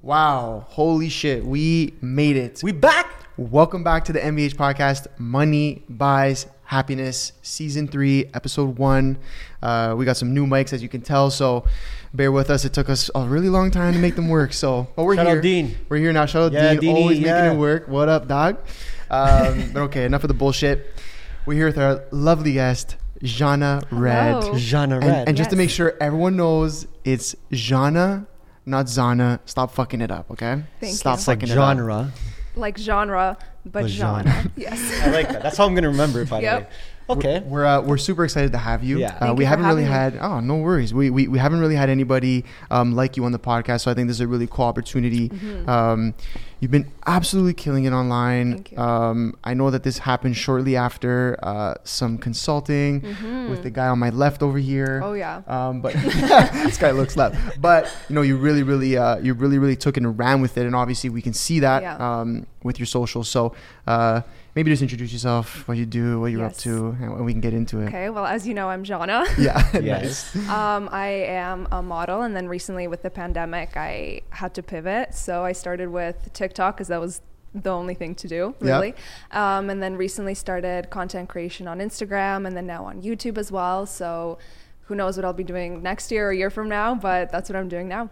Wow. Holy shit. We made it. We back. Welcome back to the MBH podcast, Money Buys Happiness, Season 3, Episode 1. Uh, we got some new mics, as you can tell, so bear with us. It took us a really long time to make them work. So, but we're Shout out here. Dean. We're here now. Shout out Yeah, Dean, Deanie, always yeah. making it work. What up, dog? Um, but okay, enough of the bullshit. We're here with our lovely guest, Jana Red. Hello. Jana And, Red. and just to make sure everyone knows, it's Jana, not Zana. Stop fucking it up, okay? Thank Stop you. it's like fucking it up. genre. like genre, but But genre. genre. Yes. I like that. That's how I'm gonna remember it. By Yep. the way. Okay. We're uh, we're super excited to have you. Yeah. Uh, we you haven't really having had oh no worries. We, we we haven't really had anybody um, like you on the podcast, so I think this is a really cool opportunity. Mhm. Um, you've been absolutely killing it online. Um, I know that this happened shortly after uh, some consulting Mhm. with the guy on my left over here. Oh yeah. Um, but this guy looks left. But you know, you really, really, uh, you really, really took it and ran with it, and obviously we can see that Yeah. um, with your socials. So uh, maybe just introduce yourself, what you do, what you're up to, and we can get into it. Okay. Well, as you know, I'm Jana. Yeah. Yes. Um, I am a model, and then recently with the pandemic, I had to pivot. So I started with TikTok because that was the only thing to do, Yep. really. Um, and then recently started content creation on Instagram, and then now on YouTube as well. So who knows what I'll be doing next year or a year from now, but that's what I'm doing now.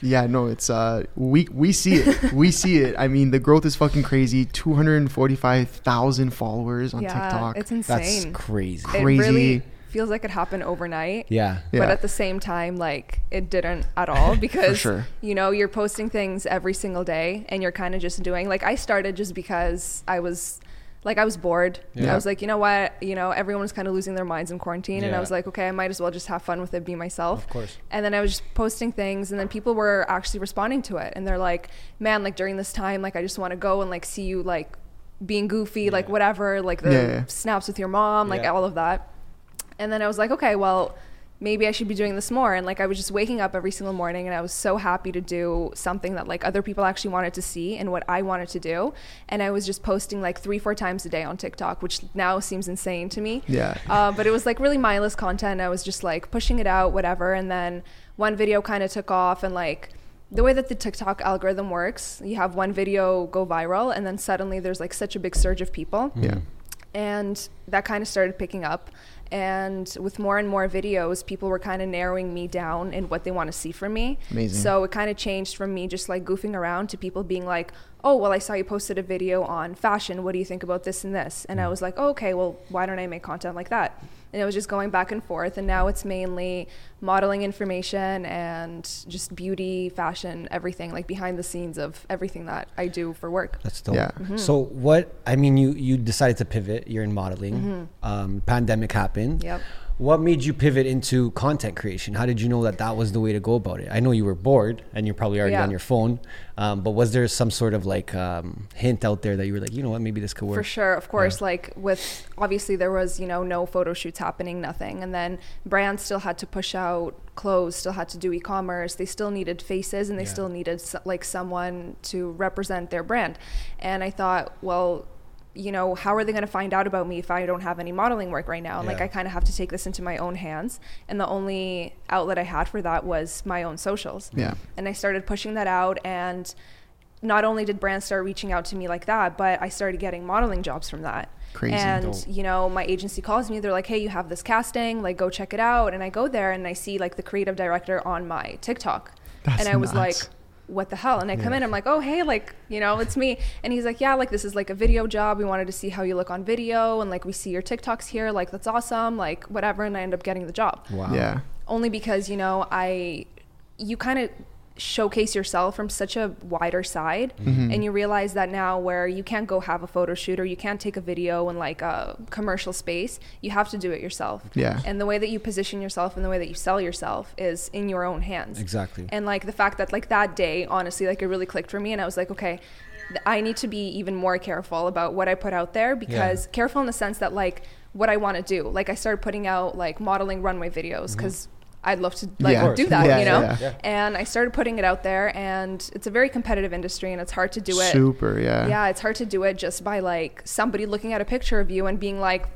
Yeah, no, it's uh we we see it. we see it. I mean, the growth is fucking crazy. 245,000 followers on yeah, TikTok. it's That's insane. crazy. It really feels like it happened overnight. Yeah. Yeah. but at the same time like it didn't at all because sure. you know you're posting things every single day and you're kind of just doing like i started just because i was like i was bored Yeah. i was like you know what you know everyone was kind of losing their minds in quarantine and i was like okay i might as well just have fun with it be myself Of course. and then i was just posting things and then people were actually responding to it and they're like man like during this time like i just want to go and like see you like being goofy like whatever like the Yeah, yeah. snaps with your mom like Yeah. all of that and then I was like, okay, well, maybe I should be doing this more. And like, I was just waking up every single morning and I was so happy to do something that like other people actually wanted to see and what I wanted to do. And I was just posting like three, four times a day on TikTok, which now seems insane to me. Yeah. Uh, but it was like really mindless content. I was just like pushing it out, whatever. And then one video kind of took off and like, the way that the TikTok algorithm works, you have one video go viral, and then suddenly there's like such a big surge of people yeah. and that kind of started picking up and with more and more videos people were kind of narrowing me down in what they want to see from me. Amazing. so it kind of changed from me just like goofing around to people being like oh well i saw you posted a video on fashion. What do you think about this and this? And i mm. was like oh, okay well why don't i make content like that? And it was just going back and forth and now it's mainly modeling information and just beauty fashion everything like behind the scenes of everything that i do for work That's dope. Yeah. Mm-hmm. So what? I mean, you you decided to pivot. You're in modeling. Um, pandemic happened. Mm-hmm. Yep. What made you pivot into content creation? How did you know that that was the way to go about it? I know you were bored and you're probably already Yeah. on your phone, um, but was there some sort of like um, hint out there that you were like, you know what, maybe this could work? For sure, of course. Like with obviously there was you know no photo shoots happening, nothing, and then brands still had to push out clothes, still had to do e-commerce. They still needed faces, and they Yeah. still needed like someone to represent their brand. And I thought, well. You know, how are they going to find out about me if I don't have any modeling work right now? And like, I kind of have to take this into my own hands. And the only outlet I had for that was my own socials Yeah. and I started pushing that out and not only did brands start reaching out to me like that, but I started getting modeling jobs from that. Crazy. And Dope. you know, my agency calls me. They're like, "Hey, you have this casting. Like, go check it out." And I go there and I see like the creative director on my TikTok, That's and I was like, "What the hell?" And I come Yeah. in. I'm like, "Oh, hey, like you know, it's me." And he's like, "Yeah, like this is like a video job. We wanted to see how you look on video, and like we see your TikToks here. Like that's awesome. Like whatever." And I end up getting the job Wow. Yeah. only because you know i you kind of showcase yourself from such a wider side Mm-hmm. and you realize that now where you can't go have a photo shoot or you can't take a video in like a commercial space you have to do it yourself Yeah. and the way that you position yourself and the way that you sell yourself is in your own hands Exactly. and like the fact that like that day honestly like it really clicked for me and i was like okay i need to be even more careful about what i put out there because careful in the sense that like what i want to do like i started putting out like modeling runway videos because I'd love to like Yeah. do that, Yeah, you know. yeah, yeah. And I started putting it out there, and it's a very competitive industry, and it's hard to do it. Super, yeah. Yeah, it's hard to do it just by like somebody looking at a picture of you and being like,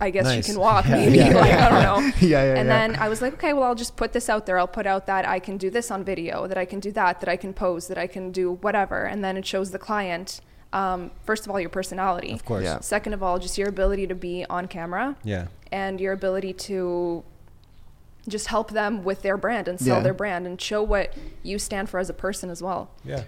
I guess Nice. you can walk, Yeah, maybe. yeah. Like, I don't know. Yeah, yeah, and yeah. then I was like, okay, well, I'll just put this out there. I'll put out that I can do this on video, that I can do that, that I can pose, that I can do whatever. And then it shows the client, um, first of all, your personality. Of course. Yeah. Second of all, just your ability to be on camera Yeah. and your ability to just help them with their brand and sell Yeah. their brand and show what you stand for as a person as well. Yeah.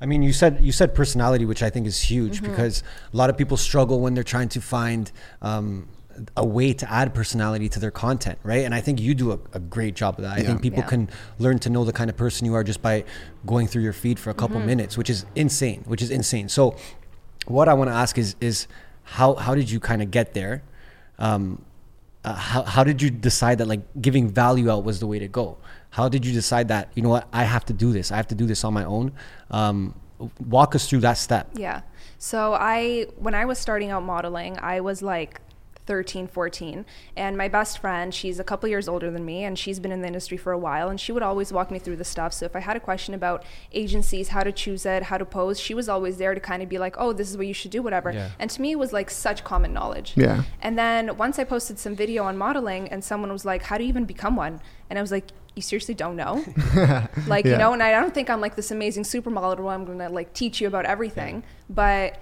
I mean, you said you said personality, which I think is huge Mm-hmm. because a lot of people struggle when they're trying to find um, a way to add personality to their content, right? And I think you do a, a great job of that. I think people Yeah. can learn to know the kind of person you are just by going through your feed for a couple Mm-hmm. minutes, which is insane. Which is insane. So, what I want to ask is is how how did you kind of get there? Um, uh, how, how did you decide that like giving value out was the way to go? How did you decide that you know what i have to do this i have to do this on my own? Um, walk us through that step. Yeah. So I when I was starting out modeling, I was like 13, 14, and my best friend, she's a couple years older than me and she's been in the industry for a while and she would always walk me through the stuff. So if I had a question about agencies, how to choose it, how to pose, she was always there to kind of be like, "Oh, this is what you should do, whatever." Yeah. And to me it was like such common knowledge. Yeah. And then once I posted some video on modeling and someone was like, "How do you even become one?" And I was like, "You seriously don't know?" like Yeah. you know and i don't think i'm like this amazing supermodel where i'm gonna like teach you about everything but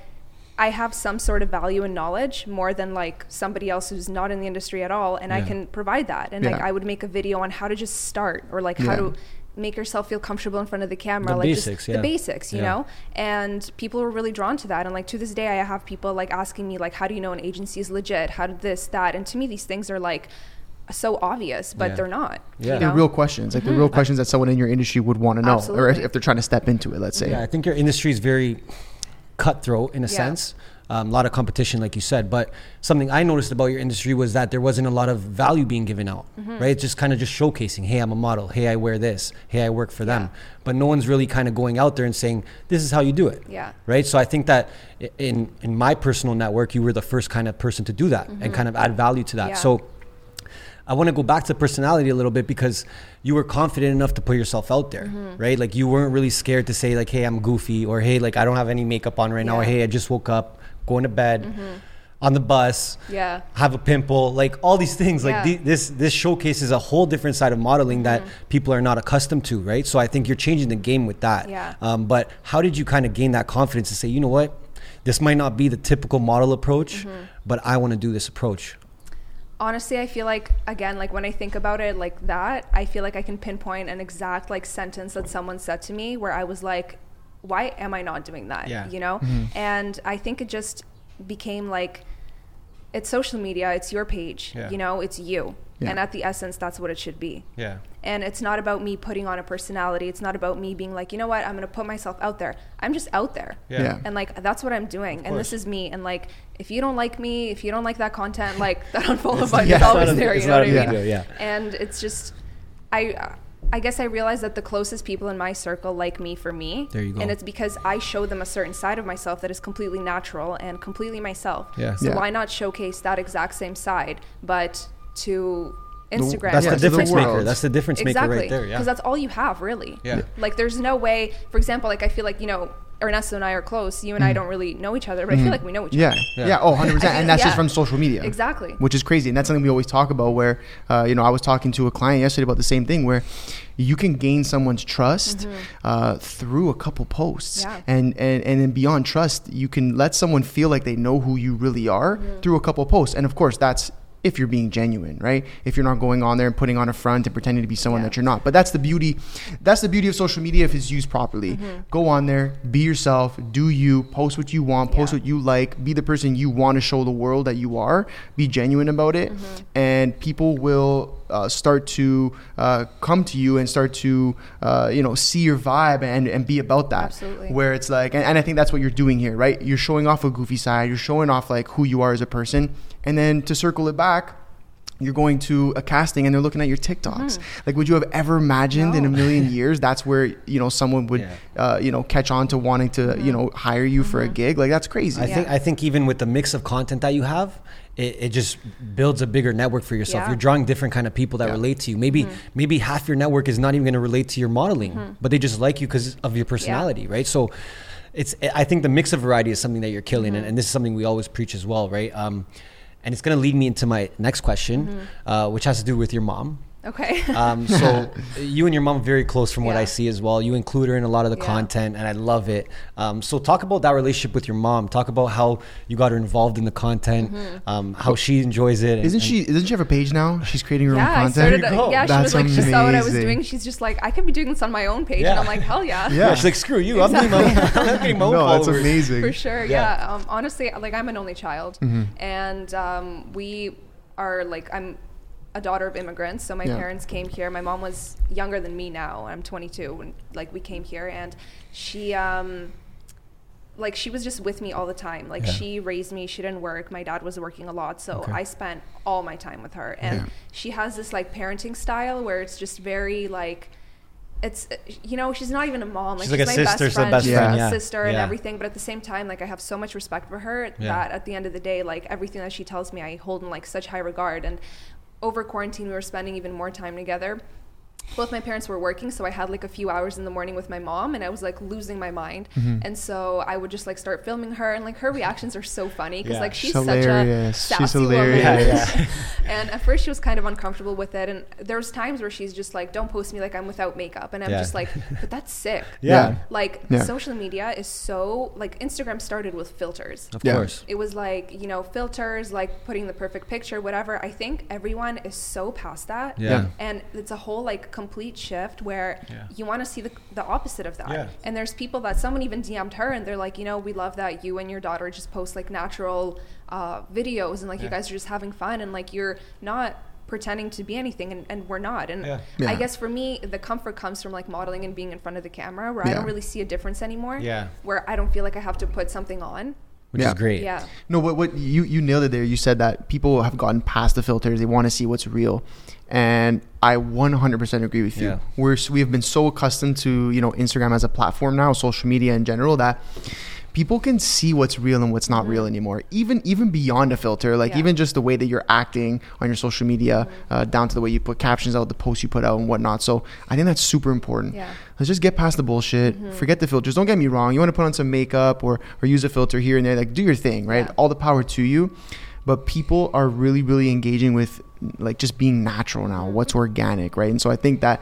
i have some sort of value and knowledge more than like somebody else who's not in the industry at all and i can provide that and like i would make a video on how to just start or like how Yeah. to make yourself feel comfortable in front of the camera The like basics, just yeah. the basics you Yeah. know and people were really drawn to that and like to this day i have people like asking me like how do you know an agency is legit how did this that and to me these things are like so obvious but Yeah. they're not Yeah. you They're real questions, like the mm-hmm. real questions that someone in your industry would want to know, or if they're trying to step into it. Let's say. yeah i think your industry is very cutthroat in a Yeah. sense um, a lot of competition like you said but something i noticed about your industry was that there wasn't a lot of value being given out Mm-hmm. right it's just kind of just showcasing hey i'm a model hey i wear this hey i work for them but no one's really kind of going out there and saying this is how you do it Yeah. right so i think that in in my personal network you were the first kind of person to do that and kind of add value to that Mm-hmm. Yeah. so I want to go back to personality a little bit because you were confident enough to put yourself out there, Mm-hmm. right? Like you weren't really scared to say like, "Hey, I'm goofy," or "Hey, like I don't have any makeup on right now," or Mm-hmm. "Hey, I just woke up, going to bed, on the bus, Yeah. have a pimple," like all these things. Like Yeah. the, this this showcases a whole different side of modeling that people are not accustomed to, right? So I think you're changing the game with that. Yeah. Um, but how did you kind of gain that confidence to say, you know what? This might not be the typical model approach, Mm-hmm. but I want to do this approach. Honestly i feel like again like when i think about it like that i feel like i can pinpoint an exact like sentence that someone said to me where i was like why am i not doing that? Yeah. you know? Mm-hmm. And i think it just became like it's social media it's your page Yeah. you know? It's you Yeah. and at the essence that's what it should be Yeah. and it's not about me putting on a personality it's not about me being like you know what i'm going to put myself out there i'm just out there Yeah. Yeah. and like that's what i'm doing and this is me and like if you don't like me if you don't like that content like that unfollow It's- button yeah, is always there you know what a i big mean deal, yeah. and it's just i I guess I realized that the closest people in my circle like me for me. There you go. And it's because I show them a certain side of myself that is completely natural and completely myself. Yeah. So Yeah. why not showcase that exact same side, but to Instagram? That's Yeah, the to the difference maker. That's the difference exactly. maker right there. Yeah. Because that's all you have, really. Yeah. Like, there's no way. For example, like I feel like you know, Ernesto and I are close. You and Mm. I don't really know each other, but I feel like we know each Yeah. other. yeah, Yeah. Oh, 100 percent. And that's think- just from social media. Exactly. Which is crazy, and that's something we always talk about. Where, uh, you know, I was talking to a client yesterday about the same thing, where you can gain someone's trust uh, through a couple posts, Mm-hmm. Yeah. and and and then beyond trust, you can let someone feel like they know who you really are Mm-hmm. through a couple posts, and of course, that's if you're being genuine, right? If you're not going on there and putting on a front and pretending to be someone Yeah. that you're not. But that's the beauty. That's the beauty of social media if it's used properly. Mm-hmm. Go on there, be yourself, do you, post what you want, post Yeah. what you like, be the person you want to show the world that you are. Be genuine about it, Mm-hmm. and people will uh, start to uh, come to you and start to uh, you know see your vibe and and be about that. Absolutely. Where it's like, and, and I think that's what you're doing here, right? You're showing off a goofy side. You're showing off like who you are as a person, and then to circle it back you're going to a casting and they're looking at your TikToks. Like, would you have ever imagined in a Mm-hmm. Million years that's where you know someone would, Yeah. uh, you know, catch on to wanting to Mm-hmm. you know hire you for a gig? Like, that's crazy. I Yeah. think I think even with the mix of content that you have, it, it just builds a bigger network for yourself. Yeah. You're drawing different kind of people that Yeah. relate to you. Maybe maybe half your network is not even going to relate to your modeling, but they just like you because of your personality, right? So it's I think the mix of variety is something that you're killing, and, and this is something we always preach as well, right? Um, and it's going to lead me into my next question, uh, which has to do with your mom. Okay. Um, so you and your mom are very close from what I see as well. You include her in a lot of the Yeah. content, and I love it. Um, so talk about that relationship with your mom. Talk about how you got her involved in the content, Mm-hmm. um, how she enjoys it. and- Isn't and- she? Doesn't she have a page now? She's creating her yeah, own I content. started. There you go. yeah, she That's was like, she saw what I was doing. She's just like, I could be doing this on my own page, Yeah. and I'm like, hell yeah. Yeah, she's like, screw you. I'm doing my own, I'm getting my own no, that's amazing. For sure, Yeah. yeah. Um, honestly, like I'm an only child, Mm-hmm. and um, we are like I'm a daughter of immigrants. So my Yeah. parents came here. My mom was younger than me now. I'm 22 when like we came here, and she um, like she was just with me all the time. Like Yeah. she raised me. She didn't work. My dad was working a lot, so Okay. I spent all my time with her. And Yeah. she has this like parenting style where it's just very like. It's you know she's not even a mom like She's she's, like a my sister, best friend best she's friend, yeah. a sister and Yeah. everything but at the same time like I have so much respect for her Yeah. that at the end of the day like everything that she tells me I hold in like such high regard and over quarantine we were spending even more time together both my parents were working so i had like a few hours in the morning with my mom and i was like losing my mind Mm-hmm. and so i would just like start filming her and like her reactions are so funny because Yeah. like she's She's such a sassy She's woman. Yeah, yeah. and at first she was kind of uncomfortable with it and there was times where she's just like don't post me like i'm without makeup and i'm Yeah. just like but that's sick Yeah, like Yeah. social media is so like instagram started with filters of Yeah. course. it was like you know filters like putting the perfect picture whatever i think everyone is so past that Yeah. Yeah. and it's a whole like complete shift where Yeah. you want to see the, the opposite of that Yeah. and there's people that someone even dm'd her and they're like you know we love that you and your daughter just post like natural uh, videos and like you guys are just having fun and like you're not pretending to be anything and, and we're not and Yeah. Yeah. i guess for me the comfort comes from like modeling and being in front of the camera where i don't really see a difference anymore Yeah. where i don't feel like i have to put something on Which Yeah. is great. yeah No, what what you you nailed it there. You said that people have gotten past the filters. They want to see what's real, and I 100% agree with you. Yeah. We're we have been so accustomed to you know Instagram as a platform now, social media in general that people can see what's real and what's not real mm-hmm. anymore. Even even beyond a filter, like Yeah. even just the way that you're acting on your social media, mm-hmm. uh, down to the way you put captions out, the posts you put out, and whatnot. So I think that's super important. Yeah. Let's just get past the bullshit. Mm-hmm. Forget the filters. Don't get me wrong. You want to put on some makeup or or use a filter here and there. Like do your thing, right? Yeah. All the power to you. But people are really, really engaging with like just being natural now. What's organic, right? And so I think that,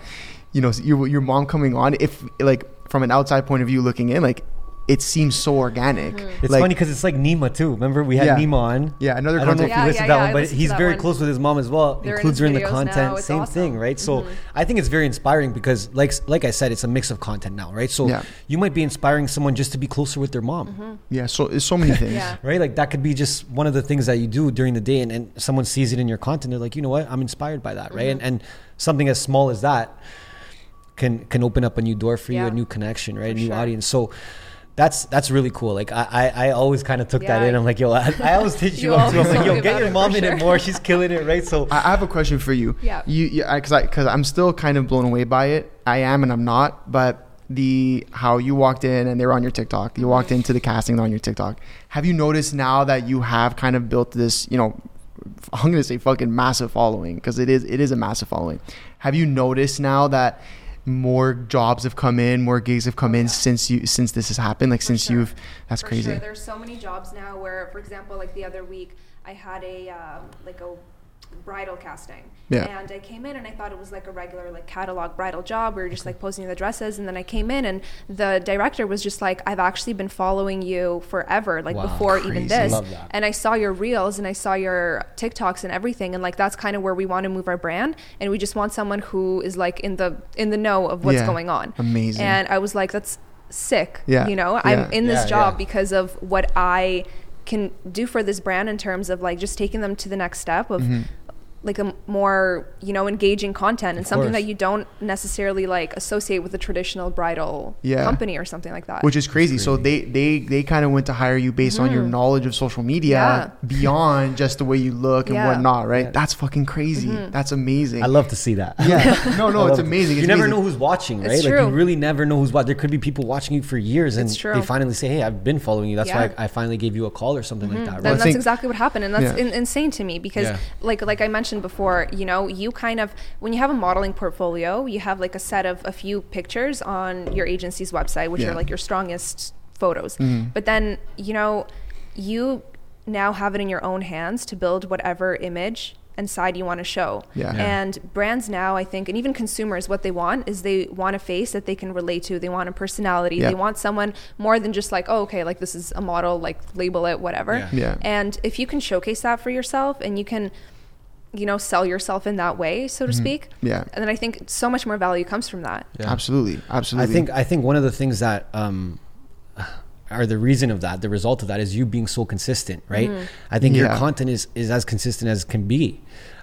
you know, your your mom coming on, if like from an outside point of view looking in, like it seems so organic. Hmm. It's like, funny because it's like Nima too. Remember we had Yeah. Nima on. Yeah, another I don't know content- if you Yeah, listened yeah, to that yeah, one, but he's very one. close with his mom as well. They're includes his her in the content. Same awesome. thing, right? So Mhm. I think it's very inspiring because, like, like I said, it's a mix of content now, right? So Yeah. you might be inspiring someone just to be closer with their mom. Mm-hmm. yeah, so it's so many things. Yeah. Right, like that could be just one of the things that you do during the day, and, and someone sees it in your content. They're like, you know what, I'm inspired by that, right? Mm-hmm. And and something as small as that can can open up a new door for you, a new connection, right? For a new sure. audience. So that's that's really cool. Like I I, I always kind of took that in. I'm like, yo, I, I always teach you You up too. I'm like, yo, get your mom for in it more. She's killing it, right? So I I have a question for you. Yeah. You, yeah, because I because I'm still kind of blown away by it. I am and I'm not, but the how you walked in and they were on your TikTok. You walked into the casting on your TikTok. Have you noticed now that you have kind of built this, you know, I'm gonna say fucking massive following because it is it is a massive following. Have you noticed now that more jobs have come in, more gigs have come Oh, in yeah. since you since this has happened? Like For since sure. you've that's For crazy. Sure. There's so many jobs now where, for example, like the other week, I had a um, like a bridal casting. Yeah. And I came in and I thought it was like a regular like catalog bridal job. We were just like posting the dresses, and then I came in and the director was just like, "I've actually been following you forever, like Wow. before Crazy. even this." Love that. And I saw your reels and I saw your TikToks and everything, and like that's kind of where we want to move our brand, and we just want someone who is like in the in the know of what's Yeah. going on. Amazing. And I was like, "That's sick." Yeah. You know, Yeah. I'm in this Yeah, job yeah. because of what I can do for this brand in terms of like just taking them to the next step of Mm-hmm. Like a more you know engaging content and Of something course. that you don't necessarily like associate with a traditional bridal Yeah. company or something like that. which is crazy. So they they they kind of went to hire you based on your knowledge of social media Mm-hmm. Yeah. beyond just the way you look and Yeah. Mm-hmm. whatnot, right? Yeah. That's fucking crazy. That's amazing. I love to see that. yeah, no, no, it's it. amazing. You never amazing. know who's watching, right? It's Like true. you really never know who's watching. There could be people watching you for years, and It's true. they finally say, "Hey, I've been following you. That's Yeah. why I, I finally gave you a call or something like that." Right? I that's think- exactly what happened, and that's Yeah. in, insane to me because, Yeah. like like I mentioned before, you know, you kind of when you have a modeling portfolio, you have like a set of a few pictures on your agency's website, which Yeah. are like your strongest photos. Mhm. But then you know, you now have it in your own hands to build whatever image and side you want to show. Yeah. Yeah. And brands now, I think, and even consumers, what they want is they want a face that they can relate to. They want a personality. Yeah. They want someone more than just like, oh, okay, like this is a model, like label it, whatever. Yeah. Yeah. And if you can showcase that for yourself and you can, you know, sell yourself in that way, so to speak, Mm-hmm. Yeah. and then I think so much more value comes from that. Yeah. Absolutely, I think I think one of the things that um, are the reason of that, the result of that, is you being so consistent, right? Mm-hmm. I think your content is is as consistent as can be,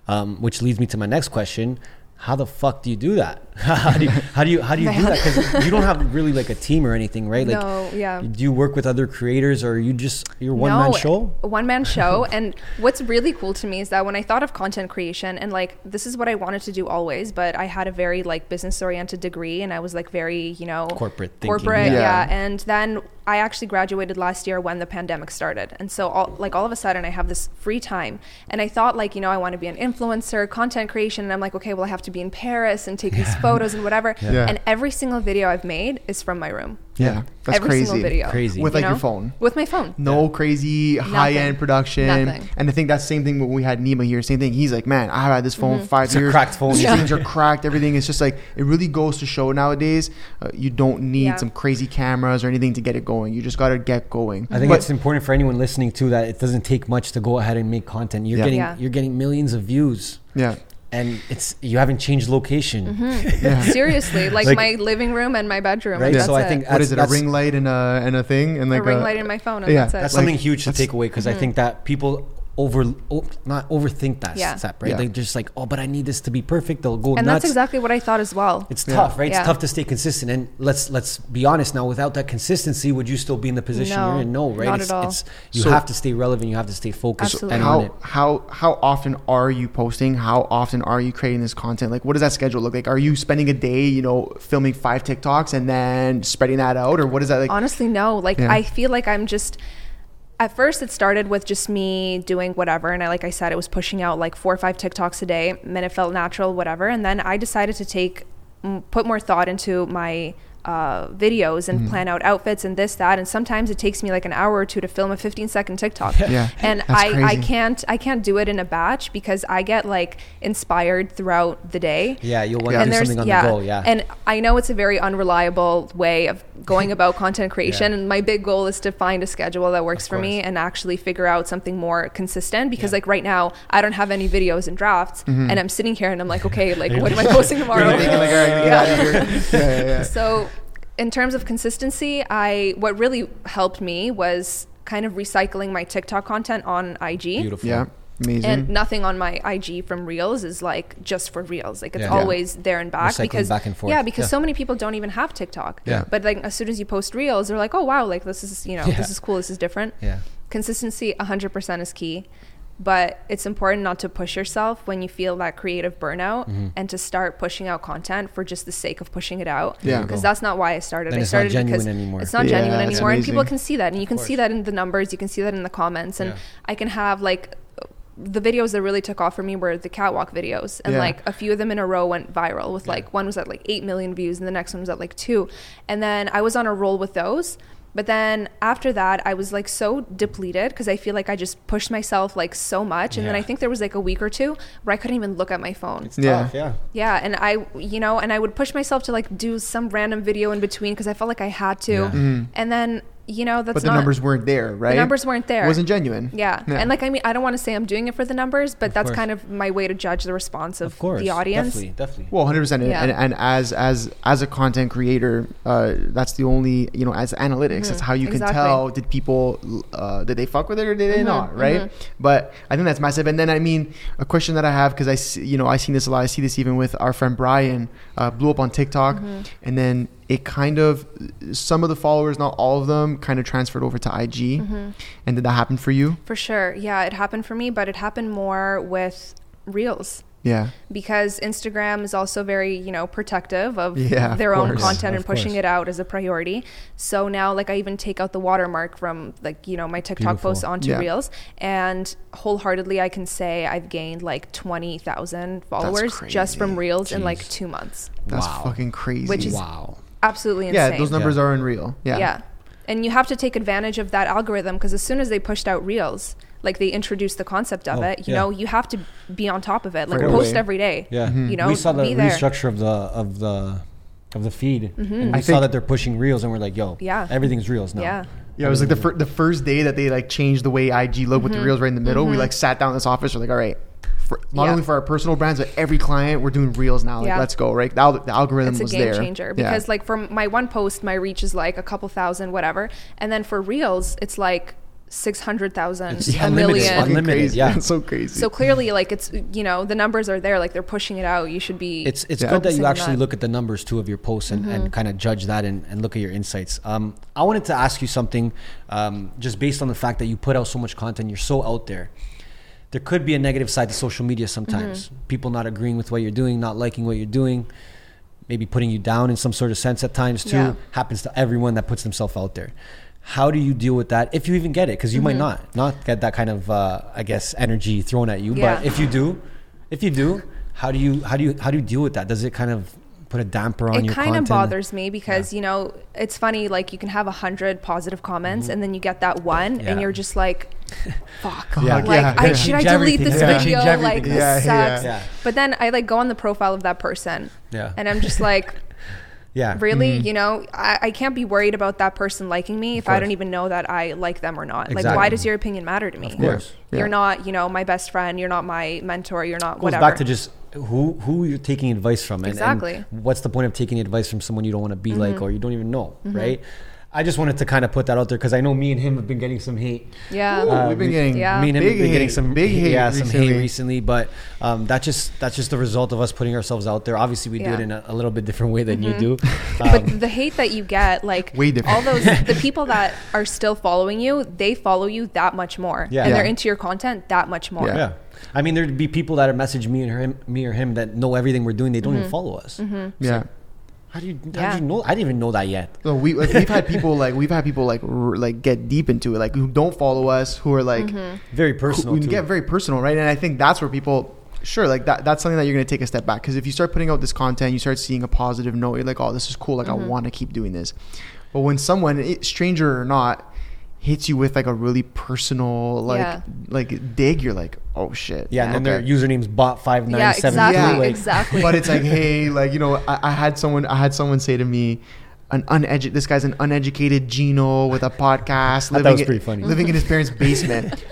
um, which leads me to my next question: How the fuck do you do that? how do you how do you how do you do that? Because you don't have really like a team or anything, right? Like, No, yeah. Do you work with other creators, or you just your one man show? One man show. and what's really cool to me is that when I thought of content creation and like this is what I wanted to do always, but I had a very like business oriented degree and I was like very, you know, Corporate thinking, corporate, yeah. yeah. And then I actually graduated last year when the pandemic started. And so all like all of a sudden I have this free time. And I thought like, you know, I want to be an influencer, content creation, and I'm like, okay, well I have to be in Paris and take these photos and whatever. Yeah. And every single video I've made is from my room. Yeah, that's every crazy. single video. Crazy. With you like your phone. With my phone. No crazy high end production. Nothing. And I think that's the same thing when we had Nima here. Same thing. He's like, man, I have had this phone Mm-hmm. five It's a years. cracked phone. These Yeah. things are cracked. Everything is just like it really goes to show nowadays. Uh, you don't need Yeah. some crazy cameras or anything to get it going. You just got to get going. I think But- it's important for anyone listening too that it doesn't take much to go ahead and make content. You're Yeah. getting Yeah. you're getting millions of views, yeah, and it's you haven't changed location. Mm-hmm. yeah. Seriously, like, Like- my living room and my bedroom. Right, and that's so I it. think What is it? A ring light and a and a thing and like a ring light in my phone, and yeah, that's it. That's Like, something huge to take away because I mm-hmm. think that people over o- not overthink that Yeah. step, right? Yeah. They just like, oh, but I need this to be perfect. They'll go and nuts. that's exactly what I thought as well. it's Yeah. tough, right? Yeah. It's tough to stay consistent. And let's let's be honest now. Without that consistency, would you still be in the position No, you're in? No, right? not it's, at all. It's you So- have to stay relevant. You have to stay focused Absolutely. and on it. how how how often are you posting? How often are you creating this content? Like, what does that schedule look like? Are you spending a day, you know, filming five TikToks and then spreading that out, or what is that like? Honestly, no. Like Yeah. I feel like I'm just. At first, it started with just me doing whatever, and I, like I said, it was pushing out like four or five TikToks a day, and it felt natural, whatever. And then I decided to take, put more thought into my uh, videos Mm-hmm. and plan out outfits and this that. And sometimes it takes me like an hour or two to film a 15 second TikTok. Yeah, and that's I, I can't I can't do it in a batch because I get like inspired throughout the day. Yeah, you'll want Yeah. to And do there's something on yeah, the go. Yeah, and I know it's a very unreliable way of going about content creation. Yeah. And my big goal is to find a schedule that works Of for me and actually figure out something more consistent. Because Yeah. like right now, I don't have any videos and drafts, Mm-hmm. and I'm sitting here and I'm like, okay, like what am I posting tomorrow? You're thinking like, all right, Yeah. out of here. Yeah, yeah, yeah. So, in terms of consistency, I what really helped me was kind of recycling my TikTok content on IG. beautiful. Yeah, amazing. And nothing on my IG from Reels is like just for Reels. Like it's Yeah. always there and back Recycling because back and forth. yeah, because Yeah. so many people don't even have TikTok. Yeah. But like as soon as you post Reels, they're like, oh wow, like this is you know Yeah. this is cool, this is different. Yeah. Consistency, hundred percent is key. But it's important not to push yourself when you feel that creative burnout Mm-hmm. and to start pushing out content for just the sake of pushing it out. Yeah. Because that's not why I started. Then I it's not started genuine because anymore. it's not Yeah, genuine that's anymore. And people can see that. And you can see that in the numbers, you can see that in the comments. And Yeah. I can have like the videos that really took off for me were the catwalk videos and Yeah. like a few of them in a row went viral with like one was at like 8 million views and the next one was at like 2 and then i was on a roll with those but then after that i was like so depleted because i feel like i just pushed myself like so much and then i think there was like a week or two where i couldn't even look at my phone It's Yeah. tough. Yeah. yeah, and I, you know, and I would push myself to like do some random video in between because I felt like I had to. Yeah. Mhm. And then you know, that's but the not numbers weren't there, right? the numbers weren't there. It wasn't genuine. Yeah. Yeah. And like I mean I don't want to say I'm doing it for the numbers, but Of that's course. kind of my way to judge the response of, Of course, the audience. Definitely, definitely. Well, hundred percent, Yeah. and and as as as a content creator, uh, that's the only you know as analytics. That's how you can Mm-hmm. Exactly. tell did people uh, did they fuck with it or did they Mhm, not, right? But I think that's massive. And then I mean, a question that I have because I see, you know I seen this a lot. I see this even with our friend Brian, uh, blew up on TikTok, Mm-hmm. and then it kind of some of the followers, not all of them, kind of transferred over to IG. Mm-hmm. And did that happen for you? For sure. Yeah, it happened for me, but it happened more with reels. Yeah. because Instagram is also very, you know, protective of Yeah, of their own course. content Of and pushing course. it out as a priority. So now, like, I even take out the watermark from, like, you know, my TikTok Beautiful. posts onto Yeah. Reels. And wholeheartedly, I can say I've gained like 20,000 followers just from crazy. Reels in like two months. That's Wow. fucking crazy. Which is- wow. Absolutely insane. yeah, those numbers Yeah. are unreal. Yeah. Yeah. And you have to take advantage of that algorithm because as soon as they pushed out Reels, like they introduced the concept of Oh, it, you yeah. know, you have to be on top of it. Like Right post away. every day. Yeah, You know, we saw the be there. restructure of the of the of the feed, and we I saw think- that they're pushing reels, and we're like, yo, Mm-hmm. Yeah. everything's reels now. Yeah. Yeah, it was like the, fir- the first day that they like changed the way IG looked with Mm-hmm. the reels right in the middle. We like sat down in this office. We're like, all right, for, not Yeah. only for our personal brands, but every client, we're doing reels now. Like, Yeah. let's go. Right, the, al- the algorithm it's a was game there. changer Yeah. because like for my one post my reach is like a couple thousand whatever and then for reels it's like 600,000 It's a unlimited. million unlimited, crazy. yeah. it's so crazy. so clearly like it's you know the numbers are there like they're pushing it out you should be It's it's Yeah. good that you actually that. Mm-hmm. look at the numbers too of your posts and, and kind of judge that and, and look at your insights. Um, I wanted to ask you something, um, just based on the fact that you put out so much content, you're so out there. There could be a negative side to social media sometimes. Mm-hmm. People not agreeing with what you're doing, not liking what you're doing, maybe putting you down in some sort of sense at times too. Yeah. Happens to everyone that puts themselves out there. How do you deal with that if you even get it? Because you might Mm-hmm. not not get that kind of uh, I guess energy thrown at you. Yeah. But if you do, if you do, how do you how do you how do you deal with that? Does it kind of put a damper on it your kind of bothers me because you know it's funny like you can have a hundred positive comments mm-hmm. and then you get that one Yeah. and you're just like fuck Yeah. like Yeah. I, Yeah. should I delete this Yeah. video like this Yeah, yeah. sucks Yeah. but then I like go on the profile of that person Yeah. and I'm just like Yeah. really mm. you know I, I can't be worried about that person liking me if i don't even know that i like them or not like why does your opinion matter to me Of course. Yeah. you're not you know my best friend you're not my mentor you're not goes whatever back to just who who you're taking advice from and, and Exactly. Mm-hmm. what's the point of taking advice from someone you don't want to be like or you don't even know right i just wanted to kind of put that out there because i know me and him have been getting some hate yeah Ooh, Uh, we've been getting Yeah. me and him big have been getting hate, some big hate yeah some recently. hate recently but um, that just that's just the result of us putting ourselves out there obviously we do it in a, a little bit different way than you do but Um, the hate that you get like Way different. all those the people that are still following you they follow you that much more Yeah. and Yeah. they're into your content that much more Yeah. Yeah i mean there'd be people that are message me and him me or him that know everything we're doing they don't even follow us yeah. how do you how Mm-hmm. Yeah. do you know i didn't even know that yet So we like, we've had people like we've had people like r- like get deep into it like who don't follow us who are like Mm-hmm. very personal who too. get very personal right and I think that's where people sure like that that's something that you're gonna take a step back because if you start putting out this content you start seeing a positive note you're like oh this is cool like Mm-hmm. I want to keep doing this but when someone stranger or not hits you with like a really personal like Yeah. like dig you're like oh shit Yeah, and then okay. their username's bot five nine yeah exactly three. Like, exactly but it's like, hey, like you know, I, I had someone, I had someone say to me, an uneducated, this guy's an uneducated Gino with a podcast, thought that living, was in- pretty funny. living in his parents' basement.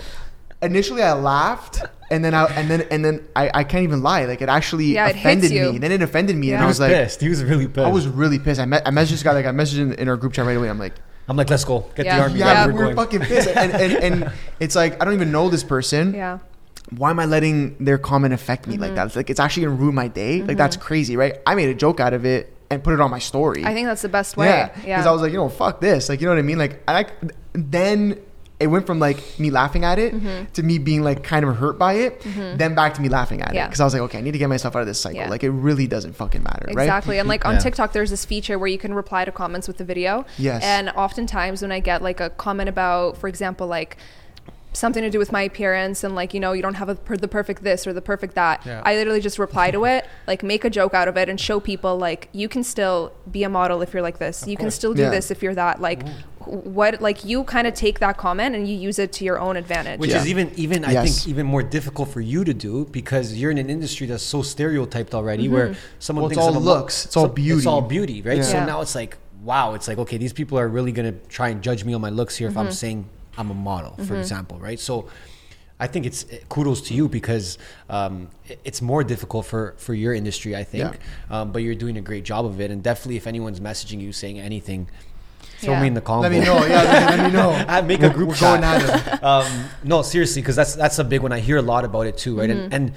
Initially, I laughed, and then I, and then, and then I, I can't even lie, like it actually Yeah, it hits offended you. me. Then it offended me, and I was was like, pissed. He was really pissed. I was really pissed. I, met, I messaged this guy, like I messaged in, in our group chat right away. I'm like, I'm like, let's go. Get Yeah. the army. yeah, Yeah. ready, we're going. fucking pissed, and, and, and it's like I don't even know this person yeah why am I letting their comment affect me Mm-hmm. like that? It's like it's actually gonna ruin my day. Like that's crazy, right? I made a joke out of it and put it on my story. i think that's the best way yeah, yeah, because I was like, you know, fuck this. Like, you know what I mean? Like, I like then it went from like me laughing at it Mm-hmm. to me being like kind of hurt by it, then back to me laughing at it because I was like, okay, I need to get myself out of this cycle. Yeah. Like, it really doesn't fucking matter, right? Exactly. And like on Yeah. TikTok, there's this feature where you can reply to comments with the video. Yes. And oftentimes when I get like a comment about, for example, like something to do with my appearance and like, you know, you don't have a, per- the perfect this or the perfect that, Yeah. I literally just reply to it, like make a joke out of it and show people like you can still be a model if you're like this. you can still do Yeah. this if you're that. Like what, like you kind of take that comment and you use it to your own advantage. Which Yeah. is even even I think even more difficult for you to do because you're in an industry that's so stereotyped already, where someone Well, it's thinks all of a mo- looks, it's all beauty It's all beauty, right? So Yeah. now it's like, wow, it's like okay, these people are really gonna try and judge me on my looks here if Mm-hmm. I'm saying I'm a model, for example, right? So. I think it's kudos to you because um, it's more difficult for, for your industry, I think. Um, but you're doing a great job of it. And definitely, if anyone's messaging you saying anything, throw Yeah. me in the convo. Let me know. Yeah, let, let me know. I make a We're- group we're chat. going at it. um, no, seriously, because that's that's a big one. I hear a lot about it too, right? And, and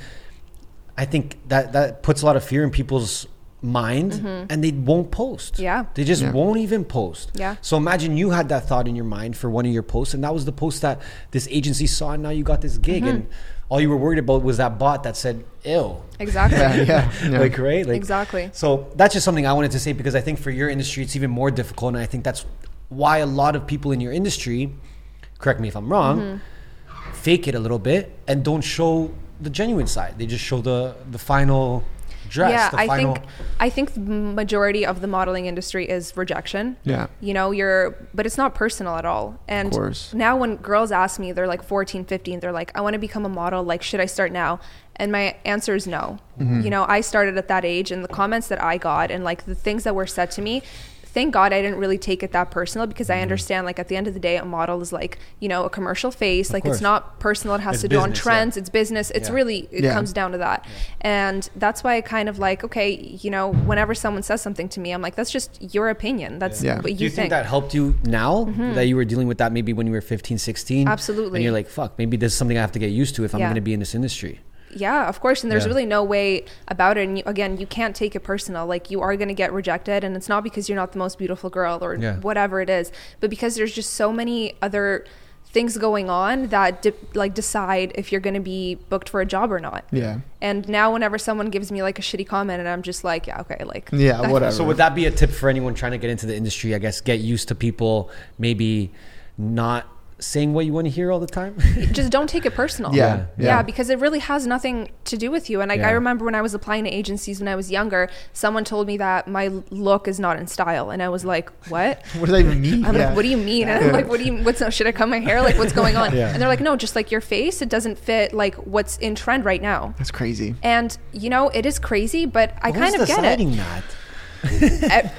I think that that puts a lot of fear in people's mind, and they won't post. Yeah. they just Yeah. won't even post. Yeah. So imagine you had that thought in your mind for one of your posts, and that was the post that this agency saw, and now you got this gig, and all you were worried about was that bot that said "ill." Exactly. Yeah, yeah, yeah. like right like Exactly. so that's just something i wanted to say because i think for your industry it's even more difficult and i think that's why a lot of people in your industry correct me if i'm wrong Mm-hmm. fake it a little bit and don't show the genuine side they just show the the final dress yeah, the I final think I think the majority of the modeling industry is rejection. Yeah. You know, you're but it's not personal at all. And course. now when girls ask me, they're like 14, 15, they're like, I want to become a model, like should I start now? And my answer is no. Mm-hmm. You know, I started at that age and the comments that I got and like the things that were said to me, thank God I didn't really take it that personal because Mm-hmm. I understand like at the end of the day a model is like, you know, a commercial face, like course. it's not personal, it has It's to do on business, yeah. trends, it's business. It's Yeah. really it Yeah. comes down to that. And that's why I kind of like, okay, you know, whenever someone says something to me, I'm like, that's just your opinion. That's Yeah. what do you, you think that helped you now that you were dealing with that maybe when you were 15 16 Mm-hmm. Absolutely. and you're like fuck maybe this is something i have to get used to if i'm Yeah. going to be in this industry Yeah, of course. And there's Yeah. really no way about it. And you, again, you can't take it personal. Like you are going to get rejected, and it's not because you're not the most beautiful girl or Yeah. whatever it is, but because there's just so many other things going on that de- like decide if you're going to be booked for a job or not. Yeah. And now, whenever someone gives me like a shitty comment, and I'm just like, yeah, okay, like Yeah, that- whatever. So would that be a tip for anyone trying to get into the industry? I guess get used to people maybe not saying what you want to hear all the time. just don't take it personal. Yeah, yeah. yeah. because it really has nothing to do with you. And like Yeah. I remember when I was applying to agencies when I was younger, someone told me that my look is not in style, and I was like, "What?" What does that even mean? I'm Yeah. like, "What do you mean?" And I'm like, "What do you? What's should I cut my hair? Like, what's going on?" Yeah. And they're like, "No, just like your face, it doesn't fit like what's in trend right now." That's crazy. And you know, it is crazy, but I Who's kind of get it. that?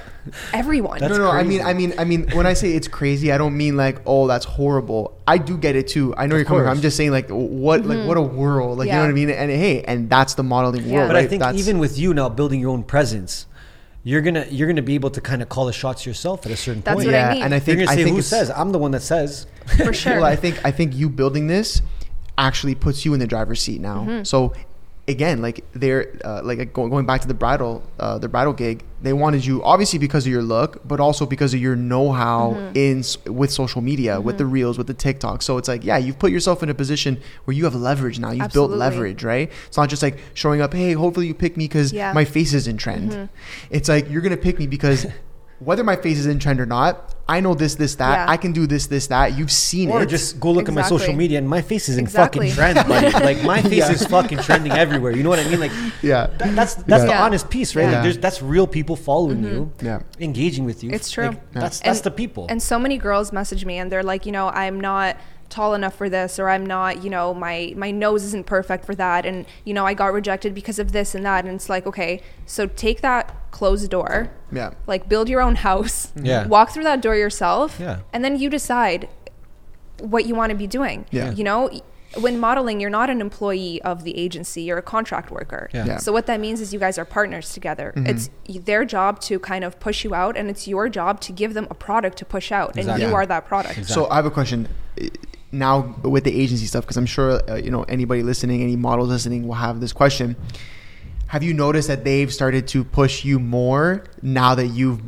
Everyone. That's no, no, I mean. I mean, I mean, when I say it's crazy, I don't mean like, oh, that's horrible. I do get it too. I know you're coming from. I'm just saying, like, what, like, what a world, like, you know Mm-hmm. What I mean? And hey, and that's the modeling Yeah. world, But right? I think that's, even with you now building your own presence, you're gonna you're gonna be able to kind of call the shots yourself at a certain That's point. what I yeah, mean. and I You're think gonna I say think who says I'm the one that says. For sure. Well, I think I think you building this actually puts you in the driver's seat now. Mm-hmm. So again, like they're uh, like going going back to the bridal uh, the bridal gig, they wanted you obviously because of your look, but also because of your know how Mm-hmm. in with social media, with the reels, with the TikTok. So it's like yeah, you've put yourself in a position where you have leverage now. You've Absolutely. built leverage, right? It's not just like showing up. Hey, hopefully you pick me because Yeah. Mm-hmm. my face is in trend. It's like you're gonna pick me because. Whether my face is in trend or not, I know this, this, that. Yeah. I can do this, this, that. You've seen Or it. just go look at my social media and my face is in Exactly. fucking trend, buddy. like my face Yeah. is fucking trending everywhere. You know what I mean? Like yeah. that, that's that's the Yeah. honest piece, right? Yeah. Like there's that's real people following you, Yeah. engaging with you. Mm-hmm. It's true. Like, that's And- that's the people. And so many girls message me and they're like, you know, I'm not tall enough for this or I'm not, you know, my my nose isn't perfect for that and you know, I got rejected because of this and that and it's like, okay, so take that closed door. Yeah. Like build your own house. Yeah. Walk through that door yourself. Yeah. And then you decide what you want to be doing. Yeah. You know, when modeling, you're not an employee of the agency, you're a contract worker. Yeah. Yeah. So what that means is you guys are partners together. Mm-hmm. It's their job to kind of push you out and it's your job to give them a product to push out and you Yeah. are that product. So I have a question now with the agency stuff because I'm sure uh, you know anybody listening, any models listening will have this question. Have you noticed that they've started to push you more now that you've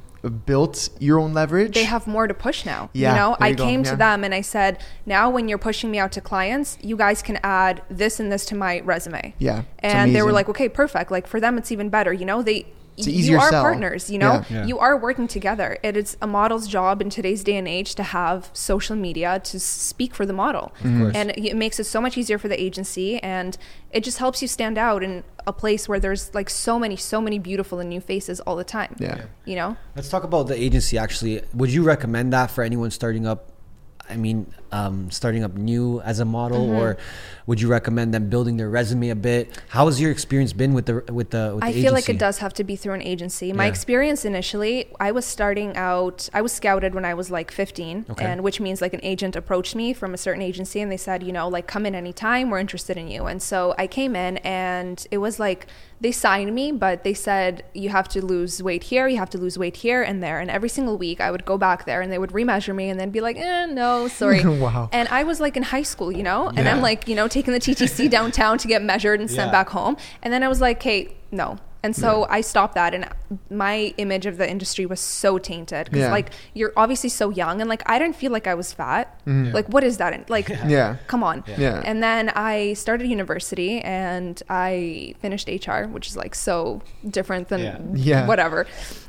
built your own leverage? They have more to push now. Yeah, you know, I you came yeah. to them and I said, now when you're pushing me out to clients, you guys can add this and this to my resume. Yeah, And they were like, okay, perfect. Like for them, it's even better. You know, they, It's an you are sell. partners, you know, Yeah. Yeah. you are working together. It is a model's job in today's day and age to have social media to speak for the model. course. And it makes it so much easier for the agency and it just helps you stand out in a place where there's like so many, so many beautiful and new faces all the time. Yeah. You know? Let's talk about the agency. Actually, would you recommend that for anyone starting up? I mean, um, starting up new as a model, Mm-hmm. or would you recommend them building their resume a bit? How has your experience been with the with the? With I the feel like it does have to be through an agency. My Yeah. experience initially, I was starting out, I was scouted when I was like 15, Okay. and which means like an agent approached me from a certain agency and they said, you know, like come in anytime, we're interested in you. And so I came in and it was like they signed me, but they said you have to lose weight here, you have to lose weight here and there. And every single week I would go back there and they would remeasure me and then be like, eh, no, sorry. Wow. And I was like in high school, you know, and Yeah. I'm like, you know, taking the TTC downtown to get measured and sent Yeah. back home. And then I was like, hey, no. And so I stopped that, and my image of the industry was so tainted because, Yeah. like, you're obviously so young, and like, I didn't feel like I was fat. Mm-hmm. Like, what is that? in- Like, Yeah. come on. Yeah. And then I started university, and I finished HR, which is like so different than Yeah. Yeah. whatever.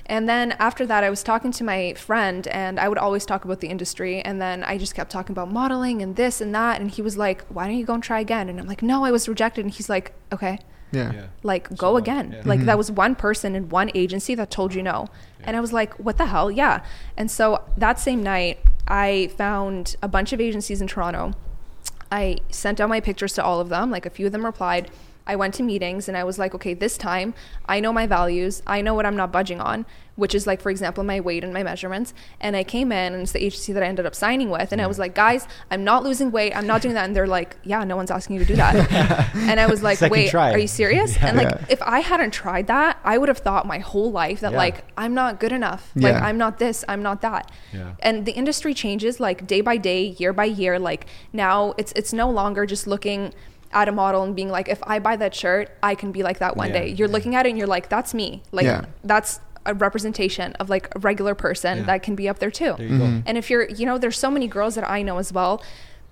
And then after that, I was talking to my friend, and I would always talk about the industry. And then I just kept talking about modeling and this and that. And he was like, "Why don't you go and try again?" And I'm like, "No, I was rejected." And he's like, "Okay." Yeah. like go what? again Yeah. like Mhm. that was one person in one agency that told you no and i was like what the hell yeah and so that same night i found a bunch of agencies in toronto i sent out my pictures to all of them like a few of them replied i went to meetings and i was like okay this time i know my values i know what i'm not budging on which is like for example my weight and my measurements and i came in and it's the agency that i ended up signing with and i was like guys i'm not losing weight i'm not doing that and they're like yeah no one's asking you to do that and i was like Second wait try. are you serious and like Yeah. if I hadn't tried that, I would have thought my whole life that Yeah. like I'm not good enough. Like I'm not this, I'm not that. Yeah. And the industry changes like day by day, year by year. Like now it's it's no longer just looking at a model and being like, if I buy that shirt, I can be like that one Yeah, day. You're yeah. looking at it and you're like, that's me. Like Yeah. that's a representation of like a regular person Yeah. that can be up there too. There you go. Mm-hmm. And if you're, you know, there's so many girls that I know as well.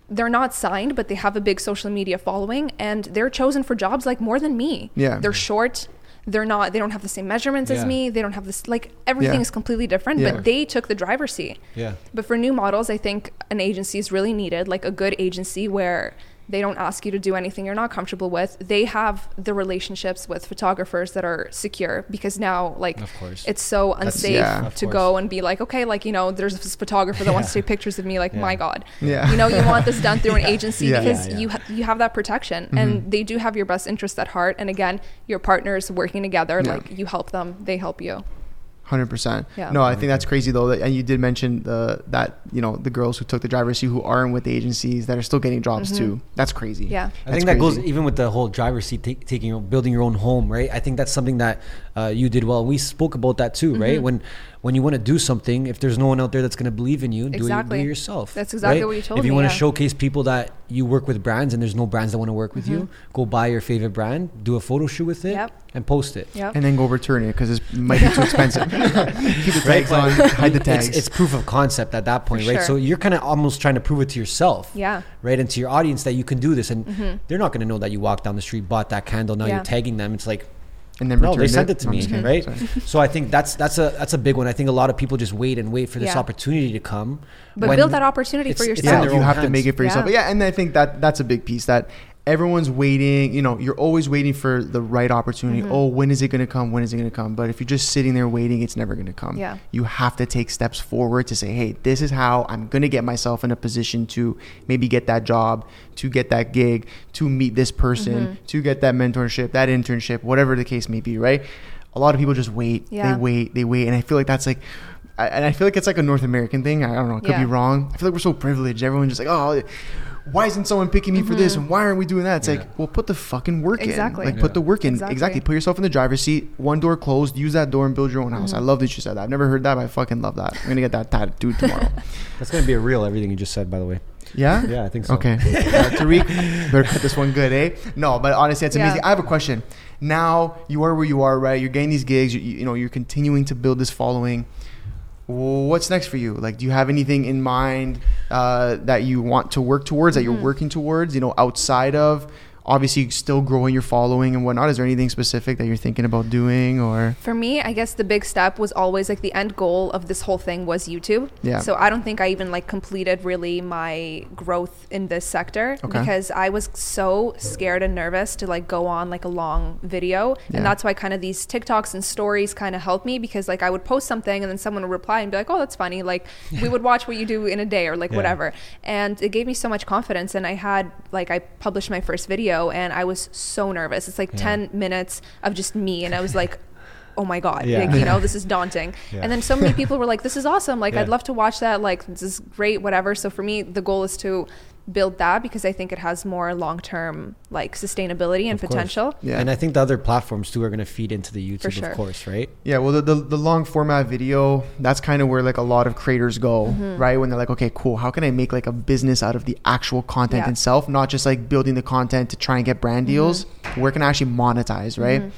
They're not signed, but they have a big social media following, and they're chosen for jobs like more than me. Yeah. they're short. They're not. They don't have the same measurements as me. They don't have this. Like everything Yeah. is completely different. Yeah. But they took the driver's seat. Yeah. But for new models, I think an agency is really needed, like a good agency where they don't ask you to do anything you're not comfortable with. They have the relationships with photographers that are secure because now, like, Of course. it's so unsafe yeah. To go and be like, okay, like, you know, there's this photographer that wants to take pictures of me. Like, Yeah. my God. Yeah. You know, you want this done through an agency Yeah. because Yeah, yeah. you ha- you have that protection Mm-hmm. and they do have your best interest at heart. And again, your partners working together, Yeah. like, you help them, they help you. Hundred percent. Yeah. No, I think that's crazy though. That, and you did mention the that you know the girls who took the driver's seat who aren't with the agencies that are still getting jobs too. That's crazy. Mm-hmm. Yeah. I That's think that goes even with the whole driver's seat, take, taking building your own home, right? I think that's something that uh, you did well. We spoke about that too, Mm-hmm. right? When when you want to do something, if there's no one out there that's going to believe in you, do, it, do it yourself. That's exactly right? what you told me. If you me, want yeah. to showcase people that you work with brands and there's no brands that want to work with you, go buy your favorite brand, do a photo shoot with it, Mm-hmm. Yep. and post it. Yep. And then go return it because it might be too expensive. Keep the tags on, hide the tags. It's, it's proof of concept at that point, For right? sure. So you're kind of almost trying to prove it to yourself, Yeah. right, and to your audience that you can do this, and they're not going to know that you walked down the street, bought that candle, now Mm-hmm. Yeah. you're tagging them. It's like, and then no, they sent it to me, kidding. right? Sorry. So I think that's that's a that's a big one. I think a lot of people just wait and wait for this Yeah. opportunity to come. But build that opportunity for yourself. Yeah, you own have to make it for yourself. Yeah. Yeah, and I think that that's a big piece that everyone's waiting. You know, you're always waiting for the right opportunity. Mm-hmm. Oh, when is it going to come? When is it going to come? But if you're just sitting there waiting, it's never going to come. Yeah. You have to take steps forward to say, hey, this is how I'm going to get myself in a position to maybe get that job, to get that gig, to meet this person, Mm-hmm. to get that mentorship, that internship, whatever the case may be, right? A lot of people just wait. Yeah. They wait. They wait, and I feel like that's like. I- And I feel like it's like a North American thing. I don't know. I could Yeah. be wrong. I feel like we're so privileged. Everyone's just like, oh, why isn't someone picking me for this? Mm-hmm. And why aren't we doing that? It's Yeah. like, well, put the fucking work Exactly. in. Like, put the work in. Exactly. Exactly. Put yourself in the driver's seat. One door closed. Use that door and build your own house. Mm-hmm. I love that you said that. I've never heard that, but I fucking love that. I'm gonna get that tattooed tomorrow. That's gonna be a real everything you just said, by the way. yeah. Yeah, I think so. Okay. Uh, Tariq, better cut this one good, eh? No, but honestly, it's Yeah. amazing. I have a question. Now you are where you are, right? You're getting these gigs. You, you know, you're continuing to build this following. What's next for you? Like, do you have anything in mind uh, that you want to work towards, that you're Mhm. working towards? You know, outside of obviously still growing your following and whatnot. Is there anything specific that you're thinking about doing or? For me, I guess the big step was always like the end goal of this whole thing was YouTube. Yeah. So I don't think I even like completed really my growth in this sector Okay. because I was so scared and nervous to like go on like a long video. Yeah. And that's why kind of these TikToks and stories kind of helped me because like I would post something and then someone would reply and be like, oh, that's funny. Like we would watch what you do in a day or like Yeah. whatever. And it gave me so much confidence. And I had like, I published my first video and I was so nervous. It's like Yeah. 10 minutes of just me. And I was like, oh my God, Yeah. like, you know, this is daunting. Yeah. And then so many people were like, this is awesome. Like. I'd love to watch that. Like, this is great, whatever. So for me, the goal is to build that because I think it has more long term like sustainability and Of course. potential. Yeah. And I think the other platforms too are going to feed into the YouTube, sure. of course, right? Yeah, well, the, the, the long format video, that's kind of where like a lot of creators go, Mm-hmm. right? When they're like, okay, cool, how can I make like a business out of the actual content Yeah. itself, not just like building the content to try and get brand deals? Mm-hmm. Where can I actually monetize, right?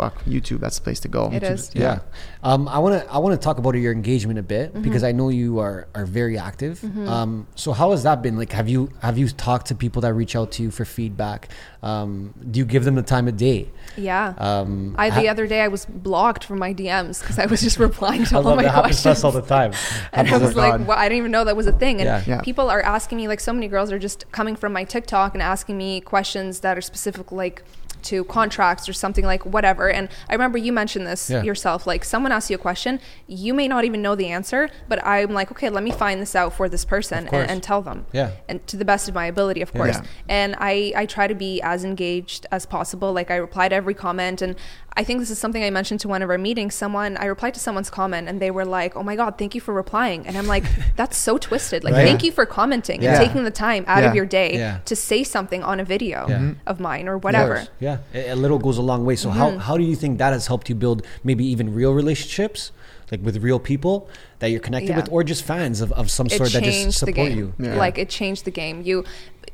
Fuck, YouTube, that's the place to go. It YouTube- is. Yeah. Um, I want to I want to talk about your engagement a bit Mm-hmm. because I know you are are very active. Um, so how has that been? Like, have you have you talked to people that reach out to you for feedback? Um, do you give them the time of day? Yeah. Um, I, the ha- other day I was blocked from my DMs because I was just replying to I all love my that happens to questions. us all the time. and I was like, well, I didn't even know that was a thing. And Yeah. Yeah. people are asking me, like, so many girls are just coming from my TikTok and asking me questions that are specific, like, to contracts or something like whatever. And I remember you mentioned this Yeah. yourself. Like, someone asks you a question, you may not even know the answer, but I'm like, okay, let me find this out for this person and, and tell them. Yeah. And to the best of my ability, of course. Yeah. And I, I try to be as engaged as possible. Like I reply to every comment. And I think this is something I mentioned to one of our meetings. Someone, I replied to someone's comment and they were like, oh my God, thank you for replying. And I'm like, that's so twisted. Like, Right. thank you for commenting Yeah. and taking the time out Yeah. of your day Yeah. to say something on a video Yeah. of mine or whatever. course. Yeah, a, a little goes a long way. So Mm-hmm. how how do you think that has helped you build maybe even real relationships, like with real people that you're connected Yeah. with, or just fans of, of some it sort that just support you? Yeah. Like it changed the game. You,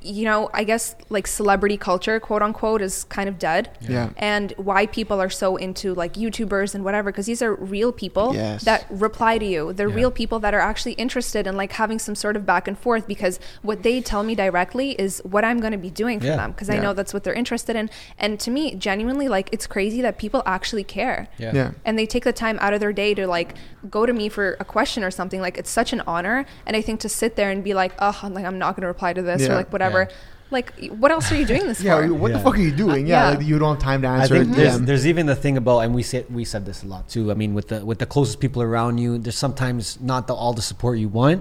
you know, I guess like celebrity culture, quote unquote, is kind of dead. Yeah. And why people are so into like YouTubers and whatever, because these are real people Yes. that reply to you. They're Yeah. real people that are actually interested in like having some sort of back and forth because what they tell me directly is what I'm going to be doing for Yeah. them because I know that's what they're interested in. And to me, genuinely, like it's crazy that people actually care Yeah. Yeah. and they take the time out of their day to like go to me for a question or something like it's such an honor and i think to sit there and be like oh i'm like i'm not going to reply to this Yeah. or like whatever Yeah. like what else are you doing this Yeah, for what the fuck are you doing? Uh, yeah, Yeah. like you don't have time to answer. I answer think it. there's, Yeah. there's even the thing about, and we said we said this a lot too. I mean, with the with the closest people around you, there's sometimes not the, all the support you want,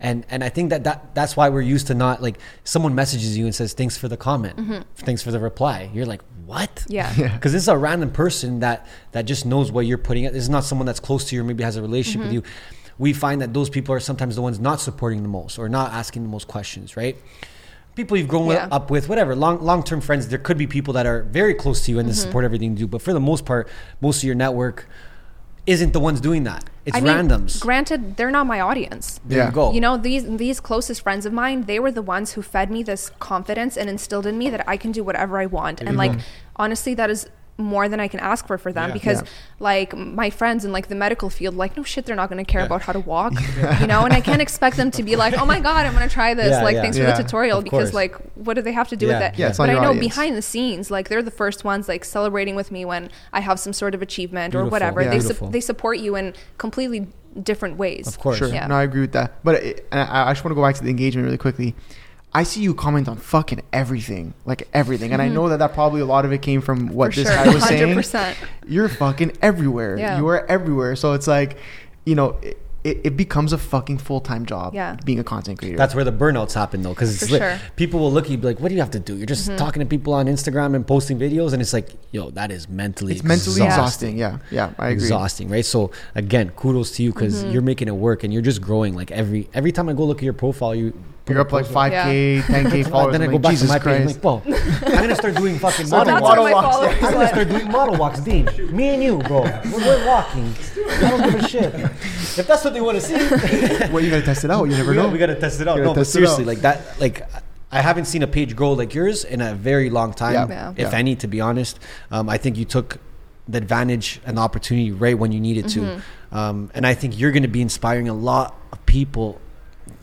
and and I think that, that that's why we're used to not like someone messages you and says thanks for the comment, thanks for the reply. You're like what? Mm-hmm. Yeah. Yeah. because this is a random person that that just knows what you're putting. This is not someone that's close to you or maybe has a relationship with you. We find that those people are sometimes the ones not supporting the most or not asking the most questions, right? People you've grown Yeah. up with, whatever, long long term friends. There could be people that are very close to you and they support everything you do, but for the most part, most of your network isn't the ones doing that. It's I mean, randoms. granted they're not my audience there Yeah. you go. you know these these closest friends of mine they were the ones who fed me this confidence and instilled in me that i can do whatever i want and mm-hmm. like honestly that is more than I can ask for for them Yeah. because Yeah. like my friends in like the medical field like no shit they're not going to care about how to walk you know and I can't expect them to be like oh my god I'm going to try this Yeah, like yeah. thanks Yeah. for the tutorial Of because course. like what do they have to do Yeah. with it Yeah, but I know audience. behind the scenes like they're the first ones like celebrating with me when I have some sort of achievement or whatever Yeah. they su- they support you in completely different ways Of course. Sure. Yeah. No, I agree with that. But eh, it, I, I just want to go back to the engagement really quickly. I see you comment on fucking everything, like everything, and I know that that probably a lot of it came from what. For this sure. guy was saying. 100%. You're fucking everywhere. Yeah. You are everywhere. So it's like, you know, it, it, it becomes a fucking full time job. Yeah. Being a content creator. That's where the burnouts happen though, because For sure. people will look at you be like, "What do you have to do? You're just Mm-hmm. talking to people on Instagram and posting videos," and it's like, "Yo, that is mentally it's mentally exhausting. exhausting. Yeah. Yeah. I agree. exhausting, right? So again, kudos to you because Mm-hmm. you're making it work and you're just growing. Like every every time I go look at your profile, you put You're up like 5K, 10K followers. then I I'm go like, back Jesus to my page. Christ. I'm like, whoa, I'm gonna start doing fucking Start model walks. model walks, I'm gonna start doing model walks, Dean. Me and you, bro. We're, we're walking. I don't give a shit. If that's what they want to see, well, you gotta test it out. You never we, know. gotta, we gotta test it out. No, but seriously, out. like that, like I haven't seen a page grow like yours in a very long time, Yeah. Yeah. if Yeah. any, to be honest. Um, I think you took the advantage and the opportunity right when you needed Mm-hmm. to, um, and I think you're going to be inspiring a lot of people